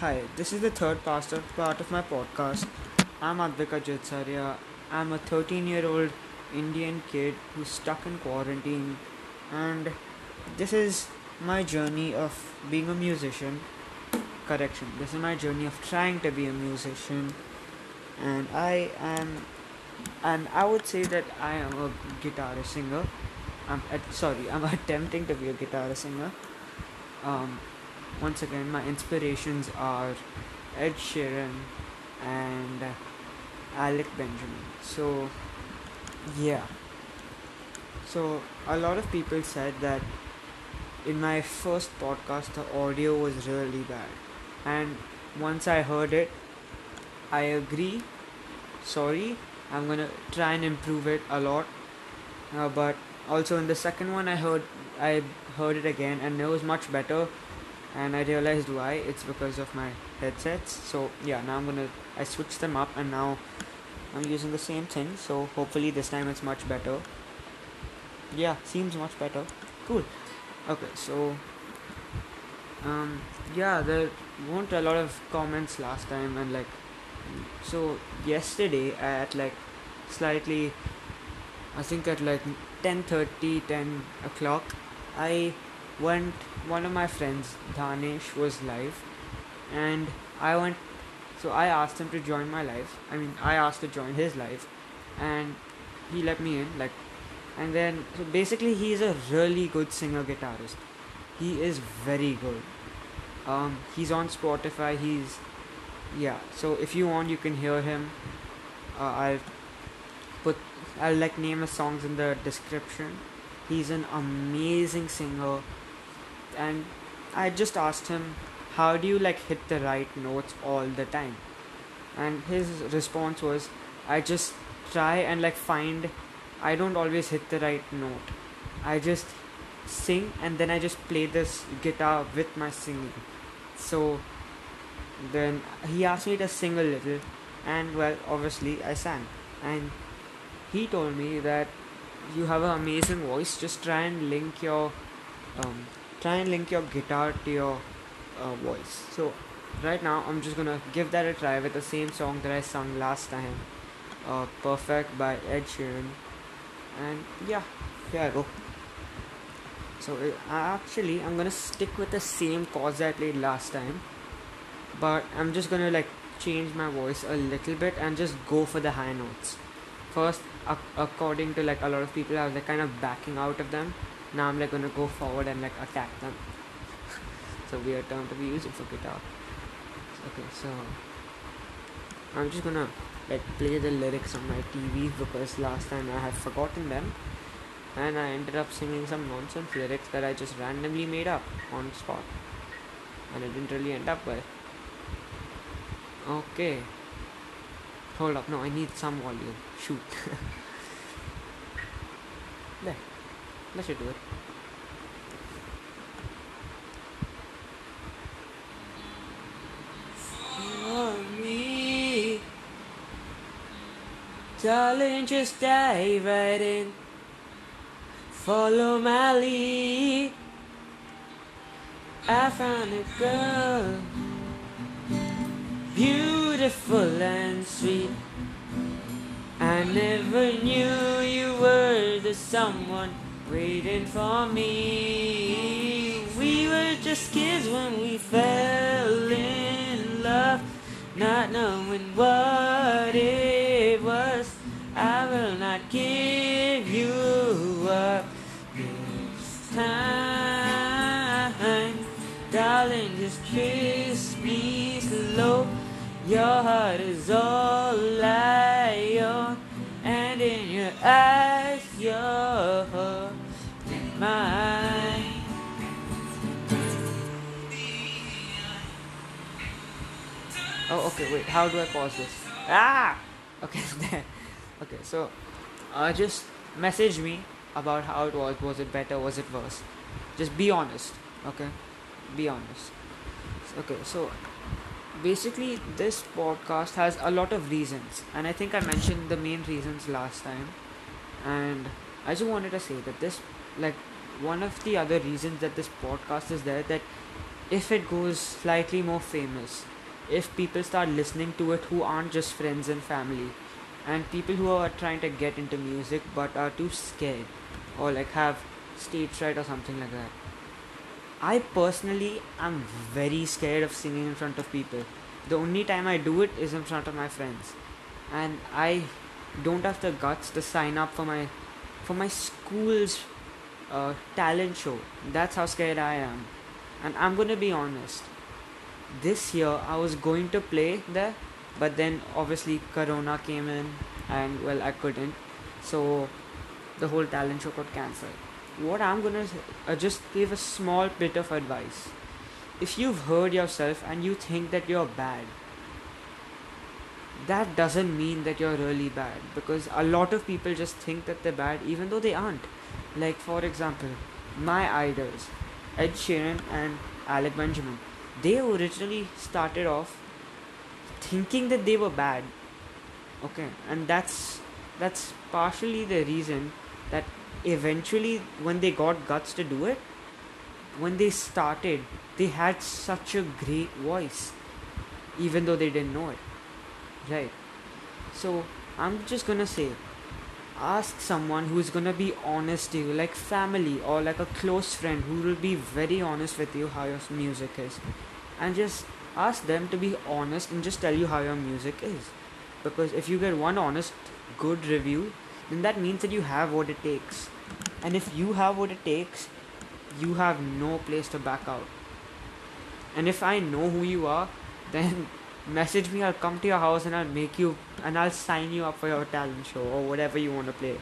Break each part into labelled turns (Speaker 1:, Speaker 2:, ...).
Speaker 1: Hi, this is the third part of, part of my podcast. I'm Advika Jitsaria. I'm a 13 year old Indian kid who's stuck in quarantine, and this is my journey of being a musician. Correction, this is my journey of trying to be a musician, and I am, and I would say that I am a guitar singer. I'm at, sorry, I'm attempting to be a guitar singer. Um, once again, my inspirations are Ed Sheeran and Alec Benjamin. So, yeah. So, a lot of people said that in my first podcast, the audio was really bad. And once I heard it, I agree. Sorry, I'm gonna try and improve it a lot. Uh, but also in the second one, I heard I heard it again, and it was much better and I realized why. It's because of my headsets. So yeah now I'm gonna I switched them up and now I'm using the same thing. So hopefully this time it's much better. Yeah seems much better. Cool. Okay so um yeah there weren't a lot of comments last time and like so yesterday at like slightly I think at like 10:30 10 o'clock I went one of my friends Danesh was live. And I went so I asked him to join my live. I mean I asked to join his live. And he let me in like and then so basically he's a really good singer guitarist. He is very good. Um he's on Spotify he's yeah. So if you want you can hear him. Uh, I'll put I'll like name his songs in the description. He's an amazing singer and I just asked him, How do you like hit the right notes all the time? And his response was, I just try and like find, I don't always hit the right note. I just sing and then I just play this guitar with my singing. So then he asked me to sing a little, and well, obviously I sang. And he told me that you have an amazing voice, just try and link your um, try and link your guitar to your uh, voice. So right now I'm just gonna give that a try with the same song that I sung last time, uh, "Perfect" by Ed Sheeran, and yeah, here I go. So uh, actually I'm gonna stick with the same chords I played last time, but I'm just gonna like change my voice a little bit and just go for the high notes. First, ac- according to like a lot of people, I was like kind of backing out of them now I'm like gonna go forward and like attack them. so weird term to be using for guitar. Okay, so I'm just gonna like play the lyrics on my TV because last time I had forgotten them and I ended up singing some nonsense lyrics that I just randomly made up on spot and it didn't really end up well. Okay. Hold up, no, I need some volume. Shoot. there. Should do it. For me, darling, just dive right in. Follow my lead. I found a girl, beautiful and sweet. I never knew you were the someone waiting for me. We were just kids when we fell in love, not knowing what it was. I will not give you up this time, darling. Just kiss me slow. Your heart is all I own, and in your eyes, Oh, okay. Wait. How do I pause this? Ah. Okay. Okay. So, uh, just message me about how it was. Was it better? Was it worse? Just be honest. Okay. Be honest. Okay. So, basically, this podcast has a lot of reasons, and I think I mentioned the main reasons last time. And I just wanted to say that this, like, one of the other reasons that this podcast is there that if it goes slightly more famous, if people start listening to it who aren't just friends and family, and people who are trying to get into music but are too scared or like have stage fright or something like that. I personally am very scared of singing in front of people. The only time I do it is in front of my friends, and I don't have the guts to sign up for my for my school's uh, talent show. That's how scared I am, and I'm gonna be honest. This year I was going to play there, but then obviously Corona came in, and well I couldn't, so the whole talent show got cancelled what I'm gonna uh, just give a small bit of advice. If you've heard yourself and you think that you're bad, that doesn't mean that you're really bad because a lot of people just think that they're bad even though they aren't. Like, for example, my idols, Ed Sheeran and Alec Benjamin, they originally started off thinking that they were bad. Okay, and that's that's partially the reason that eventually when they got guts to do it when they started they had such a great voice even though they didn't know it right so i'm just gonna say ask someone who's gonna be honest to you like family or like a close friend who will be very honest with you how your music is and just ask them to be honest and just tell you how your music is because if you get one honest good review then that means that you have what it takes. And if you have what it takes, you have no place to back out. And if I know who you are, then message me, I'll come to your house and I'll make you and I'll sign you up for your talent show or whatever you want to play.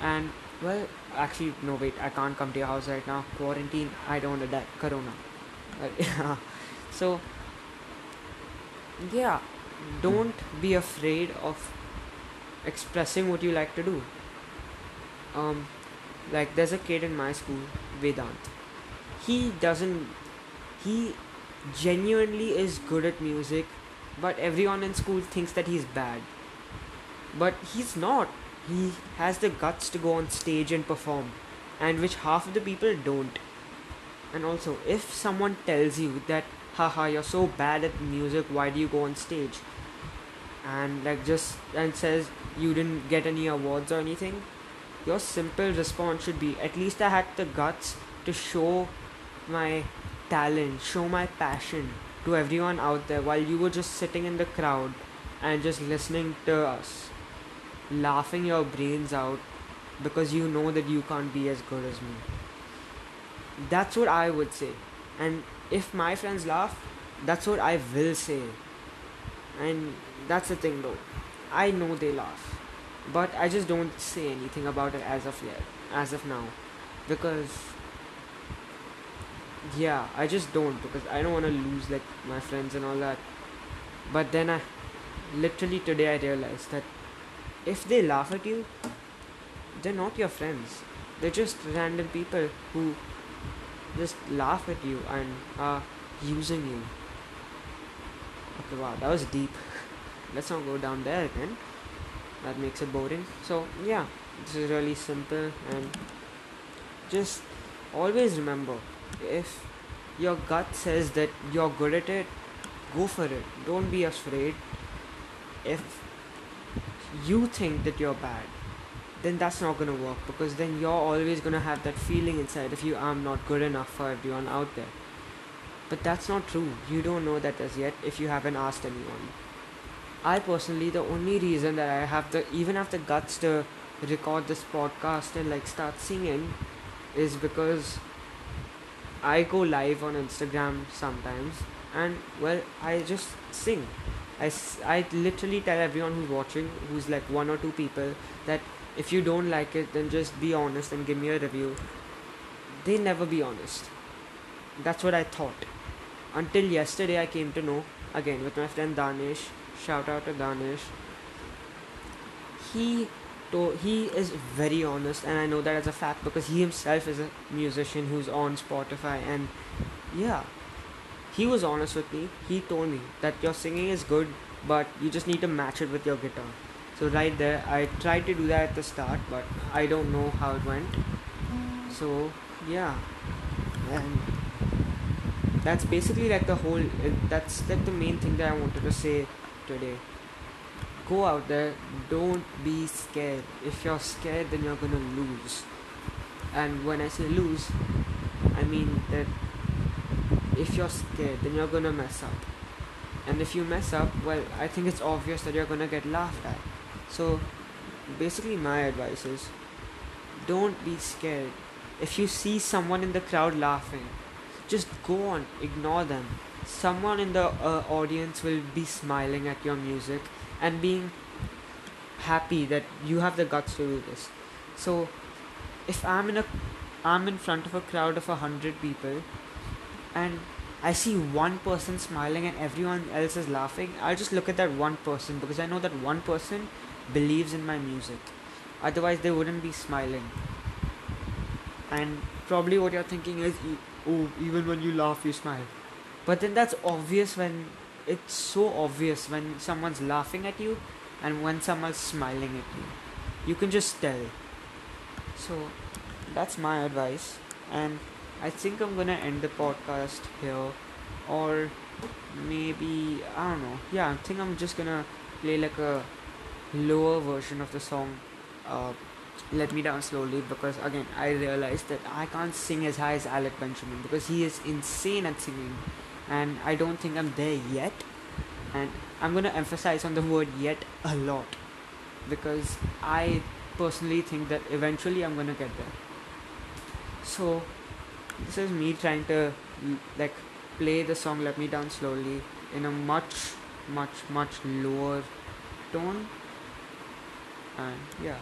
Speaker 1: And well, actually, no, wait, I can't come to your house right now. Quarantine, I don't want to die. Corona. So, yeah, don't be afraid of expressing what you like to do. Um, like there's a kid in my school, Vedant. He doesn't. He genuinely is good at music, but everyone in school thinks that he's bad. But he's not. He has the guts to go on stage and perform, and which half of the people don't. And also, if someone tells you that, haha, you're so bad at music, why do you go on stage? and like just and says you didn't get any awards or anything your simple response should be at least i had the guts to show my talent show my passion to everyone out there while you were just sitting in the crowd and just listening to us laughing your brains out because you know that you can't be as good as me that's what i would say and if my friends laugh that's what i will say and that's the thing though. I know they laugh. But I just don't say anything about it as of yet. As of now. Because yeah, I just don't because I don't wanna lose like my friends and all that. But then I literally today I realized that if they laugh at you, they're not your friends. They're just random people who just laugh at you and are using you. Okay, wow, that was deep let's not go down there again that makes it boring so yeah this is really simple and just always remember if your gut says that you're good at it go for it. Don't be afraid. If you think that you're bad then that's not gonna work because then you're always gonna have that feeling inside if you I'm not good enough for everyone out there. But that's not true. You don't know that as yet if you haven't asked anyone. I personally, the only reason that I have the even have the guts to record this podcast and like start singing is because I go live on Instagram sometimes and well, I just sing. I, I literally tell everyone who's watching, who's like one or two people, that if you don't like it, then just be honest and give me a review. They never be honest. That's what I thought. Until yesterday, I came to know, again, with my friend Danesh, shout out to Danesh. He to- he is very honest, and I know that as a fact because he himself is a musician who's on Spotify, and yeah, he was honest with me. He told me that your singing is good, but you just need to match it with your guitar. So right there, I tried to do that at the start, but I don't know how it went. Mm. So yeah, and that's basically like the whole that's like the main thing that i wanted to say today go out there don't be scared. If you're scared then you're gonna lose. And when i say lose i mean that if you're scared then you're gonna mess up. And if you mess up well i think it's obvious that you're gonna get laughed at. So basically my advice is don't be scared. If you see someone in the crowd laughing just go on ignore them. Someone in the uh, audience will be smiling at your music and being happy that you have the guts to do this so if i'm in a i'm in front of a crowd of a hundred people and I see one person smiling and everyone else is laughing, I'll just look at that one person because I know that one person believes in my music. Otherwise, they wouldn't be smiling. And probably what you're thinking is, oh, even when you laugh, you smile. But then that's obvious when it's so obvious when someone's laughing at you and when someone's smiling at you. You can just tell. So that's my advice. And I think I'm gonna end the podcast here, or maybe I don't know. Yeah, I think I'm just gonna play like a lower version of the song. Uh, let me down slowly because again I realized that I can't sing as high as Alec Benjamin because he is insane at singing, and I don't think I'm there yet. And I'm gonna emphasize on the word yet a lot because I personally think that eventually I'm gonna get there. So this is me trying to mm, like play the song let me down slowly in a much much much lower tone and yeah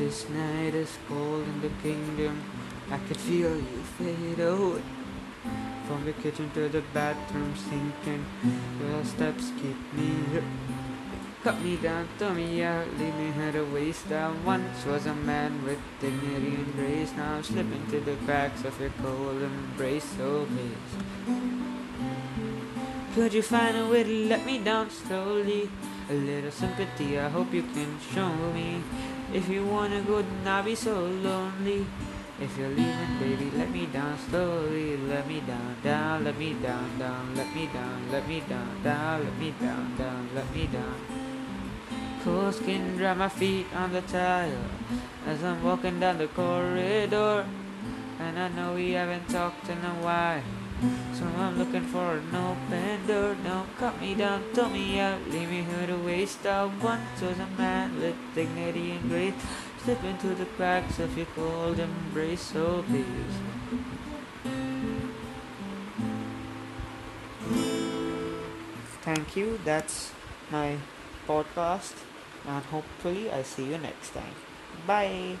Speaker 1: this night is cold in the kingdom i could feel you fade away from the kitchen to the bathroom sinking your steps keep me up Cut me down, throw me out, leave me here to waste. I once was a man with dignity and grace. Now I'm slipping through the cracks of your cold embrace. So please, could you find a way to let me down slowly? A little sympathy, I hope you can show me. If you wanna go, then I'll be so lonely. If you're leaving, baby, let me down slowly. Let me down, down, let me down, down, let me down, let me down, down, let me down, down, let me down. Cool skin dry my feet on the tile as I'm walking down the corridor. And I know we haven't talked in a while. So I'm looking for an open door. Don't cut me down, throw me out, leave me here to waste. I once was a man with dignity and grace. Slip into the cracks of your cold embrace, so please. Thank you. That's my podcast, and hopefully, I see you next time. Bye.